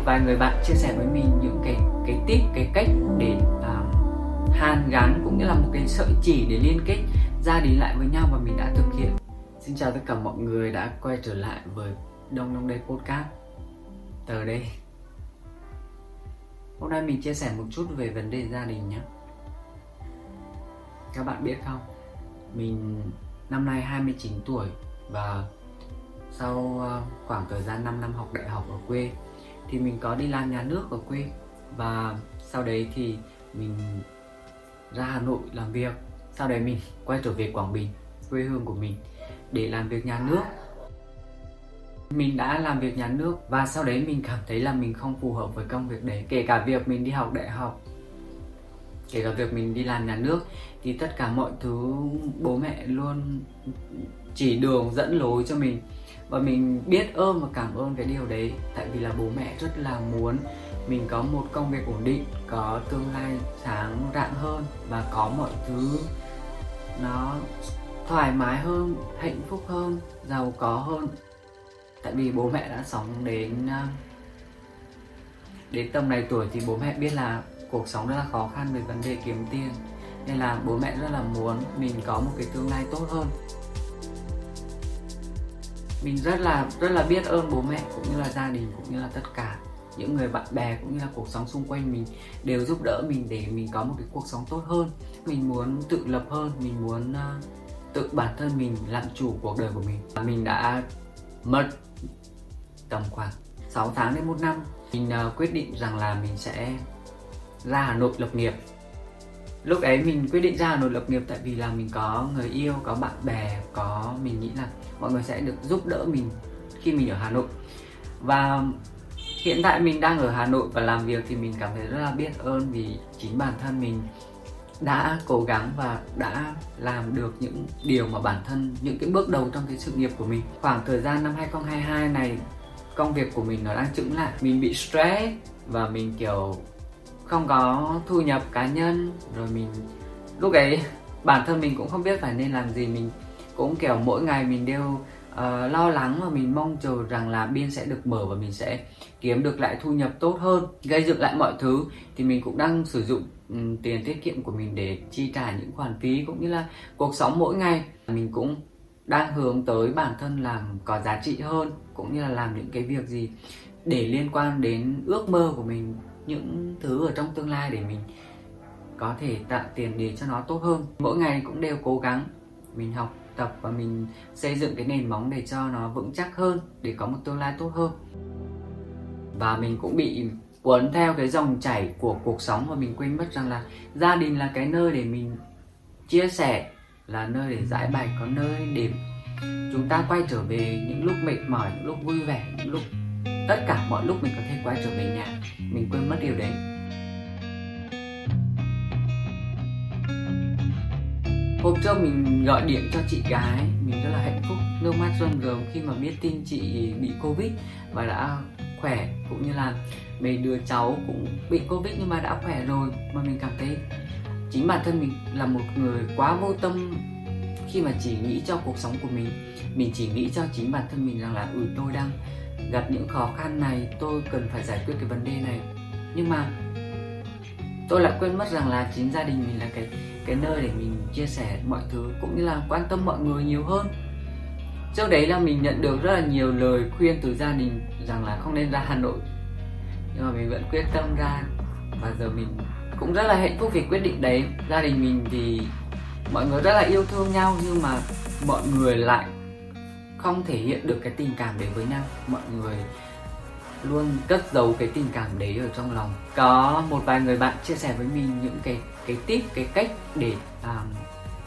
một vài người bạn chia sẻ với mình những cái cái tip cái cách để uh, hàn gắn cũng như là một cái sợi chỉ để liên kết gia đình lại với nhau và mình đã thực hiện. Xin chào tất cả mọi người đã quay trở lại với đông đông đây podcast. Từ đây. Hôm nay mình chia sẻ một chút về vấn đề gia đình nhé. Các bạn biết không? Mình năm nay 29 tuổi và sau à, khoảng thời gian 5 năm học đại học ở quê thì mình có đi làm nhà nước ở quê. Và sau đấy thì mình ra Hà Nội làm việc. Sau đấy mình quay trở về Quảng Bình, quê hương của mình, để làm việc nhà nước. Mình đã làm việc nhà nước và sau đấy mình cảm thấy là mình không phù hợp với công việc đấy. Kể cả việc mình đi học đại học kể cả việc mình đi làm nhà nước thì tất cả mọi thứ bố mẹ luôn chỉ đường dẫn lối cho mình. Và mình biết ơn và cảm ơn cái điều đấy, tại vì là bố mẹ rất là muốn mình có một công việc ổn định, có tương lai sáng rạng hơn và có mọi thứ nó thoải mái hơn, hạnh phúc hơn, giàu có hơn. Tại vì bố mẹ đã sống đến à, đến tầm này tuổi thì bố mẹ biết là cuộc sống rất là khó khăn về vấn đề kiếm tiền. Nên là bố mẹ rất là muốn mình có một cái tương lai tốt hơn. Mình rất là rất là biết ơn bố mẹ cũng như là gia đình cũng như là tất cả những người bạn bè cũng như là cuộc sống xung quanh mình đều giúp đỡ mình để mình có một cái cuộc sống tốt hơn. Mình muốn tự lập hơn mình muốn uh, tự bản thân mình làm chủ cuộc đời của mình. Và mình đã mất tầm khoảng 6 tháng đến một năm. Mình uh, quyết định rằng là mình sẽ ra Hà Nội lập nghiệp. Lúc ấy mình quyết định ra Hà Nội lập nghiệp tại vì là mình có người yêu, có bạn bè, có, mình nghĩ là mọi người sẽ được giúp đỡ mình khi mình ở Hà Nội. Và hiện tại mình đang ở Hà Nội và làm việc thì mình cảm thấy rất là biết ơn vì chính bản thân mình đã cố gắng và đã làm được những điều mà bản thân, những cái bước đầu trong cái sự nghiệp của mình. Khoảng thời gian năm 2022 này, công việc của mình nó đang chững lại. Mình bị stress và mình, kiểu không có thu nhập cá nhân rồi mình lúc ấy bản thân mình cũng không biết phải nên làm gì. Mình cũng kiểu mỗi ngày mình đều uh, lo lắng và mình mong chờ rằng là biên sẽ được mở và mình sẽ kiếm được lại thu nhập tốt hơn gây dựng lại mọi thứ. Thì mình cũng đang sử dụng um, tiền tiết kiệm của mình để chi trả những khoản phí cũng như là cuộc sống mỗi ngày. Mình cũng đang hướng tới bản thân làm có giá trị hơn cũng như là làm những cái việc gì để liên quan đến ước mơ của mình những thứ ở trong tương lai để mình có thể tạo tiền để cho nó tốt hơn. Mỗi ngày cũng đều cố gắng mình học tập và mình xây dựng cái nền móng để cho nó vững chắc hơn, để có một tương lai tốt hơn. Và mình cũng bị cuốn theo cái dòng chảy của cuộc sống và mình quên mất rằng là gia đình là cái nơi để mình chia sẻ, là nơi để giải bày, có nơi để chúng ta quay trở về những lúc mệt mỏi, những lúc vui vẻ, những lúc tất cả mọi lúc mình có thể quay trở về nhà, mình quên mất điều đấy. Hôm trước mình gọi điện cho chị gái, mình rất là hạnh phúc. Nước mắt rơm rớm khi mà biết tin chị bị covid và đã khỏe, cũng như là mấy đứa cháu cũng bị covid nhưng mà đã khỏe rồi, mà mình cảm thấy chính bản thân mình là một người quá vô tâm khi mà chỉ nghĩ cho cuộc sống của mình. Mình chỉ nghĩ cho chính bản thân mình rằng là ừ tôi đang gặp những khó khăn này, tôi cần phải giải quyết cái vấn đề này. Nhưng mà tôi lại quên mất rằng là chính gia đình mình là cái cái nơi để mình chia sẻ mọi thứ, cũng như là quan tâm mọi người nhiều hơn. Trước đấy là mình nhận được rất là nhiều lời khuyên từ gia đình rằng là không nên ra hà nội. Nhưng mà mình vẫn quyết tâm ra và giờ mình cũng rất là hạnh phúc vì quyết định đấy. Gia đình mình thì mọi người rất là yêu thương nhau nhưng mà mọi người lại không thể hiện được cái tình cảm đấy với nhau. Mọi người luôn cất giấu cái tình cảm đấy ở trong lòng. Có một vài người bạn chia sẻ với mình những cái cái tip cái cách để um,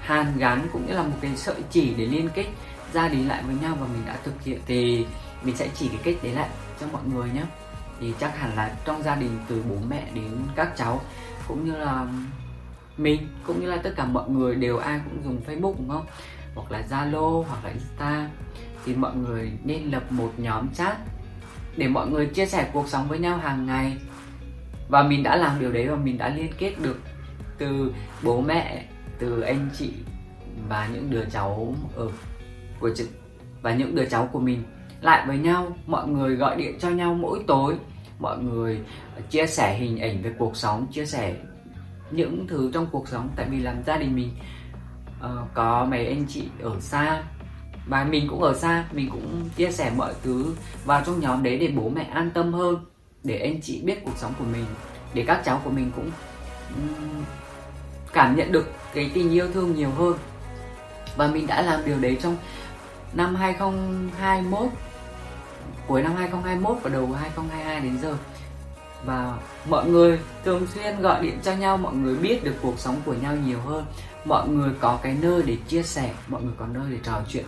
hàn gắn cũng như là một cái sợi chỉ để liên kết gia đình lại với nhau và mình đã thực hiện thì mình sẽ chỉ cái cách đấy lại cho mọi người nhé. Thì chắc hẳn là trong gia đình từ bố mẹ đến các cháu cũng như là mình cũng như là tất cả mọi người đều ai cũng dùng Facebook đúng không? Hoặc là Zalo hoặc là Insta, thì mọi người nên lập một nhóm chat để mọi người chia sẻ cuộc sống với nhau hàng ngày. Và mình đã làm điều đấy và mình đã liên kết được từ bố mẹ, từ anh chị và những đứa cháu ở của chị và những đứa cháu của mình lại với nhau. Mọi người gọi điện cho nhau mỗi tối, mọi người chia sẻ hình ảnh về cuộc sống, chia sẻ những thứ trong cuộc sống. Tại vì làm gia đình mình uh, có mấy anh chị ở xa. Và mình cũng ở xa mình cũng chia sẻ mọi thứ vào trong nhóm đấy để bố mẹ an tâm hơn để anh chị biết cuộc sống của mình để các cháu của mình cũng um, cảm nhận được cái tình yêu thương nhiều hơn. Và mình đã làm điều đấy trong năm 2021 cuối năm 2021 và đầu 2022 đến giờ. Và mọi người thường xuyên gọi điện cho nhau mọi người biết được cuộc sống của nhau nhiều hơn mọi người có cái nơi để chia sẻ, mọi người có nơi để trò chuyện,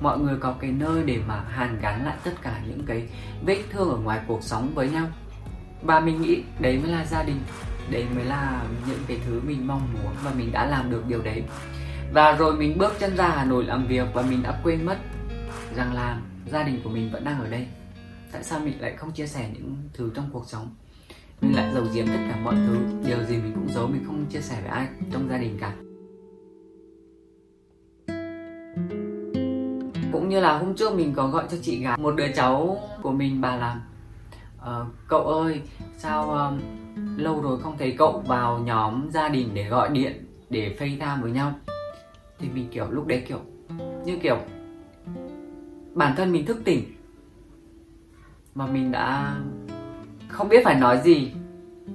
mọi người có cái nơi để mà hàn gắn lại tất cả những cái vết thương ở ngoài cuộc sống với nhau. Và mình nghĩ đấy mới là gia đình, đấy mới là những cái thứ mình mong muốn và mình đã làm được điều đấy. Và rồi mình bước chân ra Hà Nội làm việc và mình đã quên mất rằng là gia đình của mình vẫn đang ở đây. Tại sao mình lại không chia sẻ những thứ trong cuộc sống? Mình lại giấu giếm tất cả mọi thứ, điều gì mình cũng giấu, mình không chia sẻ với ai trong gia đình cả. Như là hôm trước mình có gọi cho chị gái một đứa cháu của mình bà làm uh, ờ, cậu ơi sao um, lâu rồi không thấy cậu vào nhóm gia đình để gọi điện để FaceTime với nhau? Thì mình kiểu lúc đấy kiểu như kiểu bản thân mình thức tỉnh mà mình đã không biết phải nói gì.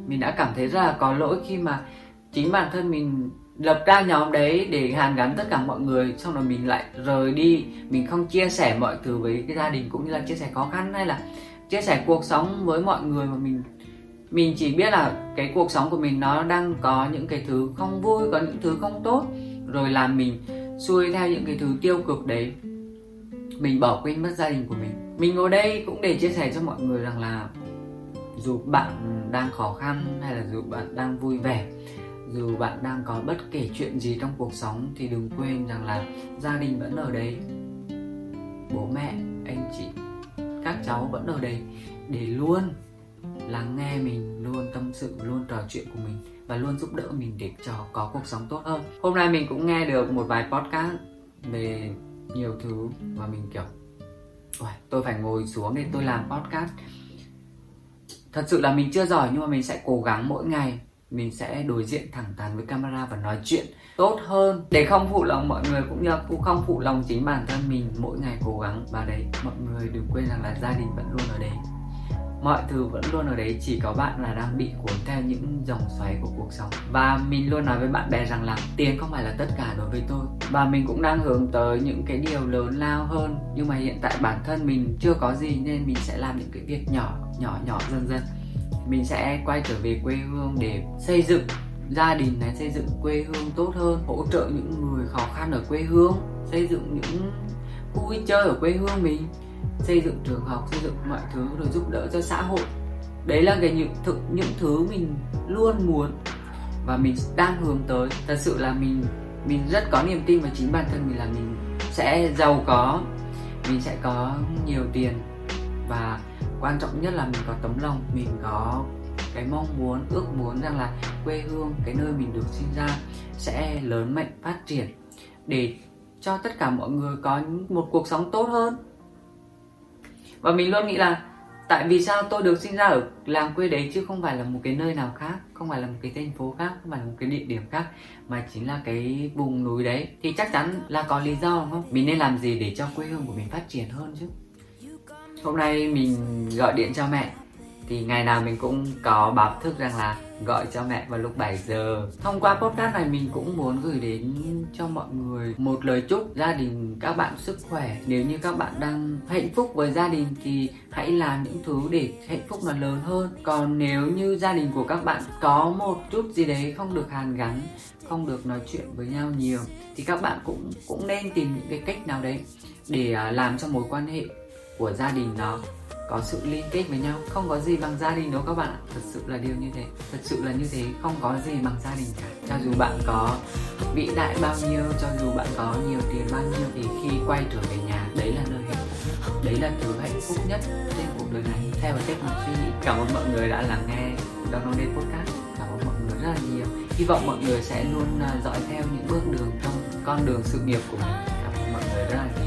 Mình đã cảm thấy rất là có lỗi khi mà chính bản thân mình lập ra nhóm đấy để hàn gắn tất cả mọi người, xong rồi mình lại rời đi. Mình không chia sẻ mọi thứ với cái gia đình cũng như là chia sẻ khó khăn, hay là chia sẻ cuộc sống với mọi người mà mình mình chỉ biết là cái cuộc sống của mình nó đang có những cái thứ không vui, có những thứ không tốt, rồi làm mình xuôi theo những cái thứ tiêu cực đấy. Mình bỏ quên mất gia đình của mình. Mình ngồi đây cũng để chia sẻ cho mọi người rằng là dù bạn đang khó khăn hay là dù bạn đang vui vẻ dù bạn đang có bất kể chuyện gì trong cuộc sống thì đừng quên rằng là gia đình vẫn ở đây bố mẹ, anh chị, các cháu vẫn ở đây để luôn lắng nghe mình, luôn tâm sự, luôn trò chuyện của mình và luôn giúp đỡ mình để cho có cuộc sống tốt hơn. Hôm nay mình cũng nghe được một vài podcast về nhiều thứ và mình, kiểu tôi phải ngồi xuống để tôi làm podcast. Thật sự là mình chưa giỏi nhưng mà mình sẽ cố gắng mỗi ngày mình sẽ đối diện thẳng thắn với camera và nói chuyện tốt hơn. Để không phụ lòng mọi người cũng như cũng không phụ lòng chính bản thân mình, mỗi ngày cố gắng và đấy. Mọi người đừng quên rằng là gia đình vẫn luôn ở đấy. Mọi thứ vẫn luôn ở đấy, chỉ có bạn là đang bị cuốn theo những dòng xoáy của cuộc sống. Và mình luôn nói với bạn bè rằng là tiền không phải là tất cả đối với tôi. Và mình cũng đang hướng tới những cái điều lớn lao hơn. Nhưng mà hiện tại bản thân mình chưa có gì nên mình sẽ làm những cái việc nhỏ nhỏ nhỏ dần dần mình sẽ quay trở về quê hương để xây dựng gia đình này, xây dựng quê hương tốt hơn, hỗ trợ những người khó khăn ở quê hương, xây dựng những khu vui chơi ở quê hương mình, xây dựng trường học, xây dựng mọi thứ rồi giúp đỡ cho xã hội. Đấy là cái những thực, những thứ mình luôn muốn và mình đang hướng tới. Thật sự là mình mình rất có niềm tin vào chính bản thân mình là mình sẽ giàu có, mình sẽ có nhiều tiền và quan trọng nhất là mình có tấm lòng, mình có cái mong muốn, ước muốn rằng là quê hương, cái nơi mình được sinh ra sẽ lớn mạnh, phát triển để cho tất cả mọi người có một cuộc sống tốt hơn. Và mình luôn nghĩ là tại vì sao tôi được sinh ra ở làng quê đấy chứ không phải là một cái nơi nào khác, không phải là một cái thành phố khác, không phải là một cái địa điểm khác, mà chính là cái vùng núi đấy. Thì chắc chắn là có lý do đúng không? Mình nên làm gì để cho quê hương của mình phát triển hơn chứ? Hôm nay mình gọi điện cho mẹ thì ngày nào mình cũng có báo thức rằng là gọi cho mẹ vào lúc 7 giờ. Thông qua podcast này mình cũng muốn gửi đến cho mọi người một lời chúc gia đình các bạn sức khỏe. Nếu như các bạn đang hạnh phúc với gia đình thì hãy làm những thứ để hạnh phúc nó lớn hơn. Còn nếu như gia đình của các bạn có một chút gì đấy không được hàn gắn, không được nói chuyện với nhau nhiều thì các bạn cũng cũng nên tìm những cái cách nào đấy để à, làm cho mối quan hệ của gia đình nó có sự liên kết với nhau. Không có gì bằng gia đình đâu các bạn thật sự là điều như thế. Thật sự là như thế. Không có gì bằng gia đình cả. Cho dù bạn có vĩ đại bao nhiêu cho dù bạn có nhiều tiền bao nhiêu thì khi quay trở về nhà đấy là nơi hạnh phúc. Đấy là thứ hạnh phúc nhất trên cuộc đời này. Theo cách mình suy nghĩ cảm ơn mọi người đã lắng nghe Donald Day Podcast. Cảm ơn mọi người rất là nhiều. Hy vọng mọi người sẽ luôn à, dõi theo những bước đường trong con đường sự nghiệp của mình. Cảm ơn mọi người rất là nhiều